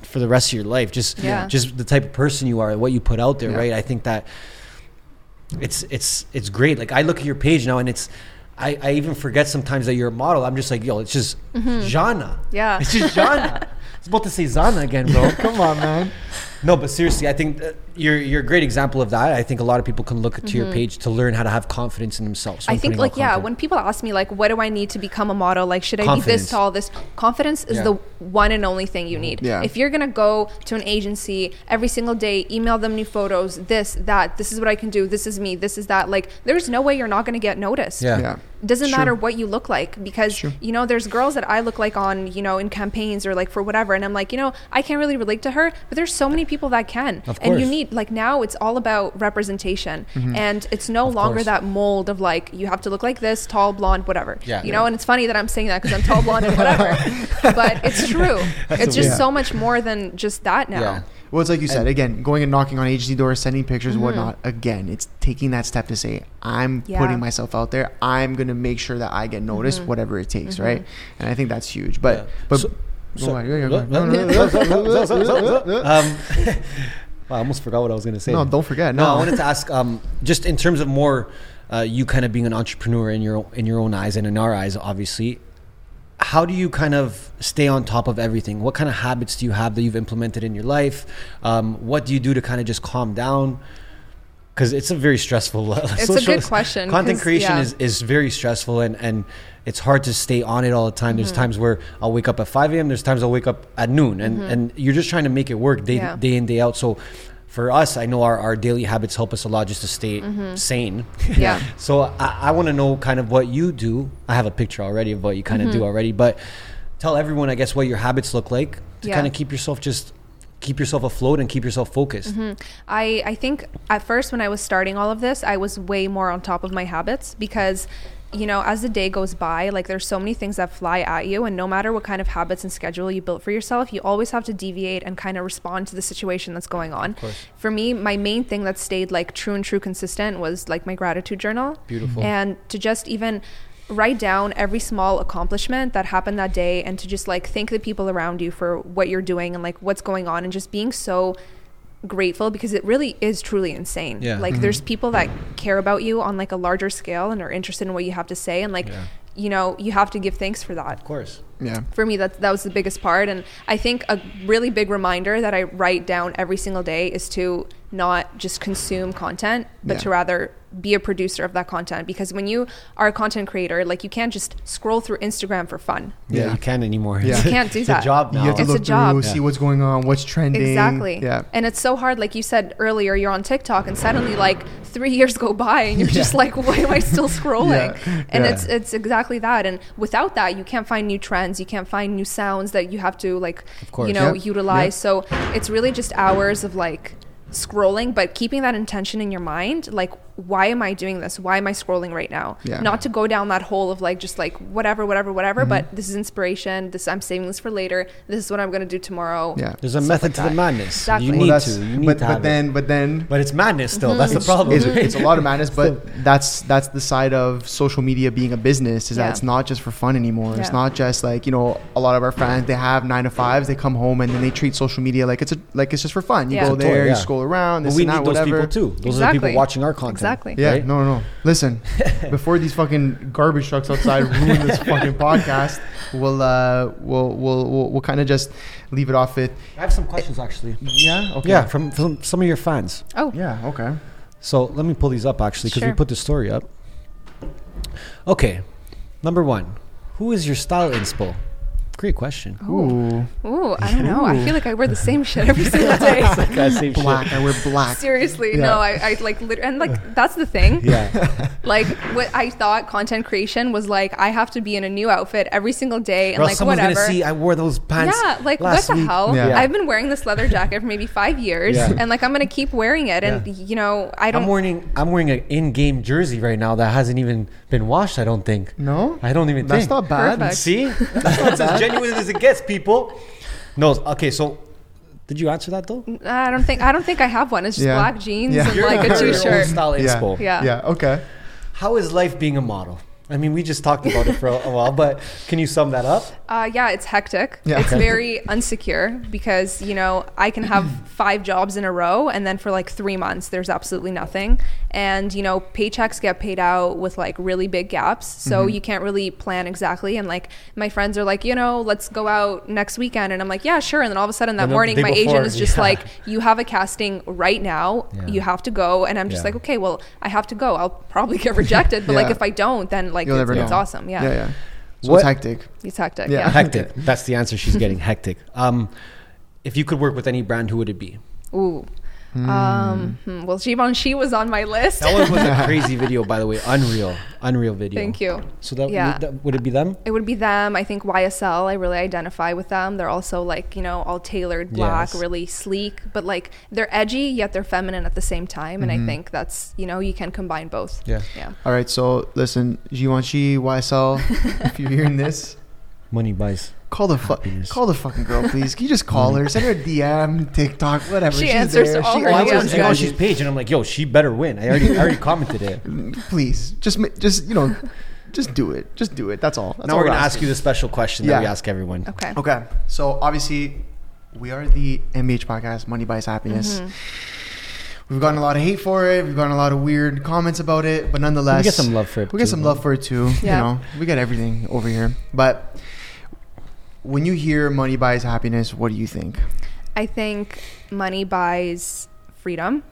for the rest of your life. Just, Yeah. just the type of person you are, and what you put out there, Yeah. right? I think that it's it's it's great. Like I look at your page now, and it's I, I even forget sometimes that you're a model. I'm just like, yo, it's just mm-hmm. Jana. Yeah. it's just Jana. I was about to say Zana again, bro. Come on, man. No, but seriously, I think you're you're a great example of that. I think a lot of people can look to your page to learn how to have confidence in themselves. Mm-hmm. I think like yeah, when people ask me like what do I need to become a model? Like should I be this tall? This confidence is Yeah. the one and only thing you need. Yeah. If you're gonna go to an agency every single day, email them new photos, this, that, this is what I can do, this is me, this is that, like there's no way you're not gonna get noticed. Yeah. Yeah. doesn't Sure. matter what you look like because Sure. you know there's girls that I look like on you know in campaigns or like for whatever and I'm like you know I can't really relate to her but there's so many people that can Of and you need like now it's all about representation Mm-hmm. and it's no Of longer course. that mold of like you have to look like this tall blonde whatever Yeah. you know and it's funny that I'm saying that because I'm tall blonde and whatever but it's true it's just Yeah. so much more than just that now Yeah. Well, it's like you said again, going and knocking on agency doors, sending pictures, Mm-hmm. whatnot. Again, it's taking that step to say, I'm Yeah. putting myself out there. I'm gonna make sure that I get noticed, Mm-hmm. whatever it takes, right? And I think that's huge. But Yeah. but So- go so- go um, I almost forgot what I was going to say. no, don't forget. No, No, I wanted to ask, um, just in terms of more, uh, you kind of being an entrepreneur in your in your own eyes and in our eyes, obviously. How do you kind of stay on top of everything? What kind of habits do you have that you've implemented in your life? Um, what do you do to kind of just calm down? Because it's a very stressful. It's a good question, Content creation yeah. is, is very stressful and, and it's hard to stay on it all the time. Mm-hmm. There's times where I'll wake up at 5 a.m. There's times I'll wake up at noon, and, and you're just trying to make it work day Mm-hmm. Yeah. day in day out. So for us, I know our, our daily habits help us a lot just to stay sane. Mm-hmm. Yeah. so I, I want to know kind of what you do. I have a picture already of what you kind of Mm-hmm. do already, but tell everyone, I guess, what your habits look like to Yeah. kind of keep yourself just keep yourself afloat and keep yourself focused. Mm-hmm. I, I think at first when I was starting all of this, I was way more on top of my habits because, you know, as the day goes by, like there's so many things that fly at you, and no matter what kind of habits and schedule you built for yourself, you always have to deviate and kind of respond to the situation that's going on. For me, my main thing that stayed like true and true consistent was like my gratitude journal. Beautiful. And to just even write down every small accomplishment that happened that day and to just like thank the people around you for what you're doing and like what's going on and just being so grateful because it really is truly insane. Yeah. Like mm-hmm. there's people that care about you on like a larger scale and are interested in what you have to say and like Yeah. you know, you have to give thanks for that Of course. yeah, for me that that was the biggest part and i think a really big reminder that i write down every single day is to not just consume content but Yeah. to rather be a producer of that content because when you are a content creator like you can't just scroll through instagram for fun Yeah, Yeah. you can't anymore. Yeah. You can't do it's that. It's a job now. you have to It's a look job. through, Yeah. see what's going on, what's trending. exactly Yeah, and it's so hard like you said earlier you're on tiktok and suddenly like three years go by and you're just like why am i still scrolling Yeah. and Yeah. it's it's exactly that and without that you can't find new trends you can't find new sounds that you have to like you know Yep. utilize so it's really just hours of like scrolling but keeping that intention in your mind like why am i doing this why am i scrolling right now Yeah. not to go down that hole of like just like whatever whatever whatever Mm-hmm. but this is inspiration this i'm saving this for later this is what i'm going to do tomorrow yeah. There's a Stuff method like to that. the madness. Exactly. You need that's- to. You need but to have but it. then but then But it's madness still. That's the problem. It's, it's a lot of madness, but that's that's the side of social media being a business. Is Yeah. that it's not just for fun anymore. It's not just like you know a lot of our friends they have nine to fives. They come home and then they treat social media like it's a like it's just for fun. You Yeah. go It's toy, there, yeah. you scroll around. But This we and need that, those whatever. people too. Those are the people watching our content. Exactly. Yeah, right? no, no, no. Listen, before these fucking garbage trucks outside ruin this fucking podcast, we'll uh, we'll we'll we'll, we'll kind of just leave it off it. I have some questions actually. Yeah. Okay. Yeah, from, from some of your fans. oh Yeah. Okay. So let me pull these up actually because we put the story up. Okay, number one, who is your style inspo? Great question. Ooh. Ooh, I don't know. I feel like I wear the same shit every single day. Guys, uh, same shit. Black. I wear black. Seriously, Yeah. no, I, I like, lit- and like that's the thing. Yeah, Like what I thought content creation was like, I have to be in a new outfit every single day and or else like someone's whatever. gonna see I wore those pants. yeah, like what the week. hell? Yeah. I've been wearing this leather jacket for maybe five years, Yeah. and like I'm gonna keep wearing it. And Yeah. you know, I don't. I'm wearing I'm wearing an in-game jersey right now that hasn't even been washed. I don't think. No. I don't even think That's think. not bad. Perfect. See, that's as genuine as it gets, people. No, okay. So, did you answer that though? I don't think. I don't think I have one. It's just Yeah. black jeans Yeah. and You're like a Your own t-shirt. style Yeah. inspo. Yeah. Yeah. Okay. How is life being a model? I mean, we just talked about it for a, a while, but can you sum that up? Uh, yeah, it's hectic. Yeah. It's very unsecure because, you know, I can have five jobs in a row and then for like three months, there's absolutely nothing. And, you know, paychecks get paid out with like really big gaps. So you can't really plan exactly. And like my friends are like, you know, let's go out next weekend. And I'm like, yeah, sure. And then all of a sudden that the morning, my before, agent is just yeah. like, you have a casting right now. Yeah. You have to go. And I'm just Yeah. like, okay, well, I have to go. I'll probably get rejected. But like if I don't, then like You'll it's, never it's awesome. Yeah. Yeah, yeah. So What- it's hectic. It's hectic. Yeah. yeah. Hectic. That's the answer she's getting. Hectic. Um, if you could work with any brand, who would it be? Ooh. Um, hmm, well, Givenchy was on my list. That one was a crazy video, by the way. Unreal, unreal video. Thank you. So that, Yeah. would, that would it be them? It would be them. I think YSL. I really identify with them. They're also like you know all tailored black, Yes. really sleek, but like they're edgy yet they're feminine at the same time. And I think that's you know you can combine both. Yeah. Yeah. All right, so listen, Givenchy, YSL, if you're hearing this, Money buys. Call the fu- call the fucking girl, please. Can you just call her? Send her a DM, TikTok, whatever. She She's answers there. all She her Oh, I answers was DMs, on guys. Givenchy's page, and I'm like, yo, she better win. I already, I already commented it. Please, just ma- just you know, just do it. Just do it. That's all. That's now all we're gonna ask you the special question that we Yeah. ask everyone. Okay. Okay, so obviously, we are the MBH podcast, Money Buys Happiness. Mm-hmm. We've gotten a lot of hate for it. We've gotten a lot of weird comments about it, but nonetheless, We get some love for it. we get too, some though. love for it too. Yeah. You know, we get everything over here. But when you hear money buys happiness, what do you think? I think money buys freedom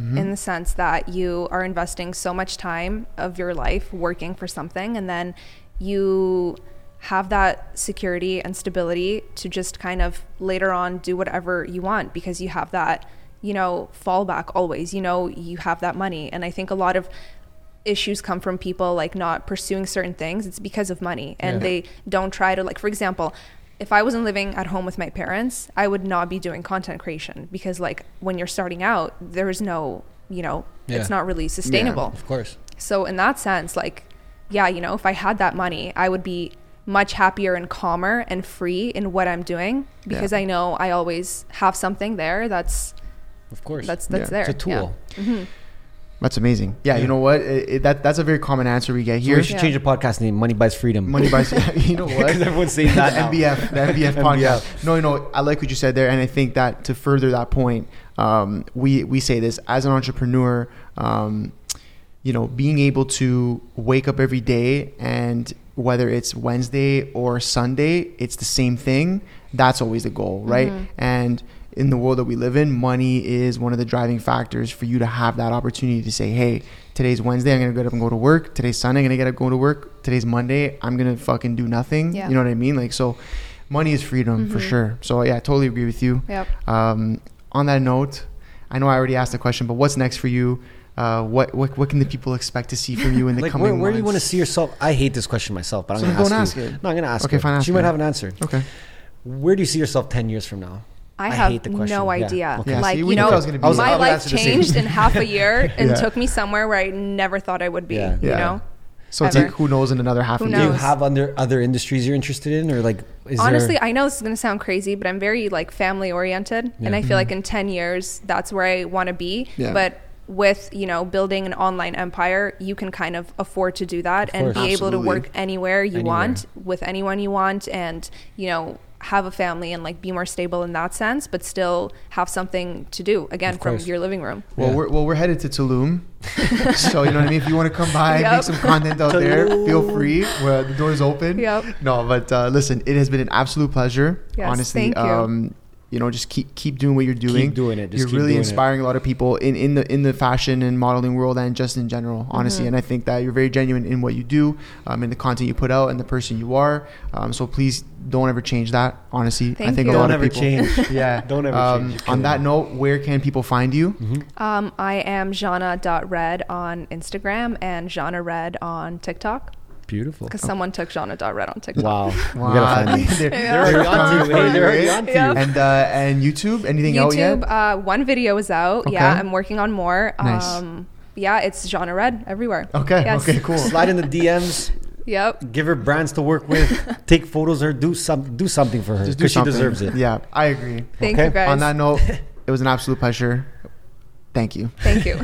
Mm-hmm. in the sense that you are investing so much time of your life working for something and then you have that security and stability to just kind of later on do whatever you want because you have that you know fallback always you know you have that money and i think a lot of issues come from people like not pursuing certain things it's because of money and Yeah. they don't try to like for example if i wasn't living at home with my parents i would not be doing content creation because like when you're starting out there's no you know Yeah. it's not really sustainable Of course. so in that sense like yeah you know if i had that money i would be much happier and calmer and free in what i'm doing because Yeah. i know i always have something there that's Of course. that's that's Yeah. there it's a tool. Yeah. Mm-hmm. That's amazing. Yeah, Yeah. you know what? It, it- that that's a very common answer we get So here. we should Yeah. change the podcast name. Money buys freedom. Money buys. you know what? Because everyone's saying that now. the MBF, the MBF MBF. podcast. No, no, I like what you said there, and I think that to further that point, um, we we say this as an entrepreneur. Um, you know, being able to wake up every day and whether it's Wednesday or Sunday, it's the same thing. That's always the goal, right? And in the world that we live in, money is one of the driving factors for you to have that opportunity to say, hey, today's Wednesday, I'm gonna get up and go to work. Today's Sunday, I'm gonna get up and go to work. Today's Monday, I'm gonna fucking do nothing. Yeah. You know what I mean? Like, so money is freedom for Mhm. sure. So, yeah, I totally agree with you. yep Um, on that note, I know I already asked the question, but what's next for you? Uh, what, what what can the people expect to see from you in the like coming where, where do you want to see yourself? I hate this question myself, but I'm So gonna ask, ask you. it. No, I'm going to ask you. Okay, her. fine, ask She might have an answer. Okay. Where do you see yourself 10 years from now? I, I have hate the question. no Yeah. idea. Okay. Like see, you know, was I was- my I life answer the same. changed in half a year and Yeah. took me somewhere where I never thought I would be. Yeah. You Yeah. know, So it's like who knows in another half Who a year. Do you knows? have other other industries you're interested in, or like is honestly, there? I know this is gonna sound crazy, but I'm very like family oriented, and I feel mm-hmm. like in ten years that's where I want to be. Yeah. But with you know building an online empire, you can kind of afford to do that Of and course. be able to work anywhere you Anywhere. want with anyone you want, and you know have a family and like be more stable in that sense, but still have something to do again Of from course. your living room. Well, Yeah. we're well, we're headed to Tulum, so you know what I mean. If you want to come by, Yep. make some content out there, feel free. Well, the door's open. Yep. No, but uh, listen, it has been an absolute pleasure. Yes, honestly, thank you. Um, you know, just keep keep doing what you're doing. Keep doing it. Just you're really doing it. inspiring a lot of people in, in the in the fashion and modeling world and just in general, honestly. Mm-hmm. And I think that you're very genuine in what you do, um, in the content you put out, and the person you are. Um, so please don't ever change that. Honestly, I think you. a lot Don't of ever people. change. Yeah, Don't ever um, change. On that note, where can people find you? Mm-hmm. Um, I am Jana.red on Instagram and Jana Red on TikTok Beautiful. because someone took Jana.red on TikTok. Wow. We Wow, gotta find them. they're, Yeah. they're They're on to you. coming they're already on to you. And uh, and YouTube, anything out yet? YouTube, uh, one video is out. Okay. Yeah, I'm working on more. Nice. Um, yeah, it's Jana red everywhere. Okay, Yes. okay, cool. Slide in the DMs. Yep. Give her brands to work with. Take photos or do some do something for her because she deserves it. Yeah, I agree. Thank Okay. you guys. On that note, it was an absolute pleasure. Thank you. Thank you.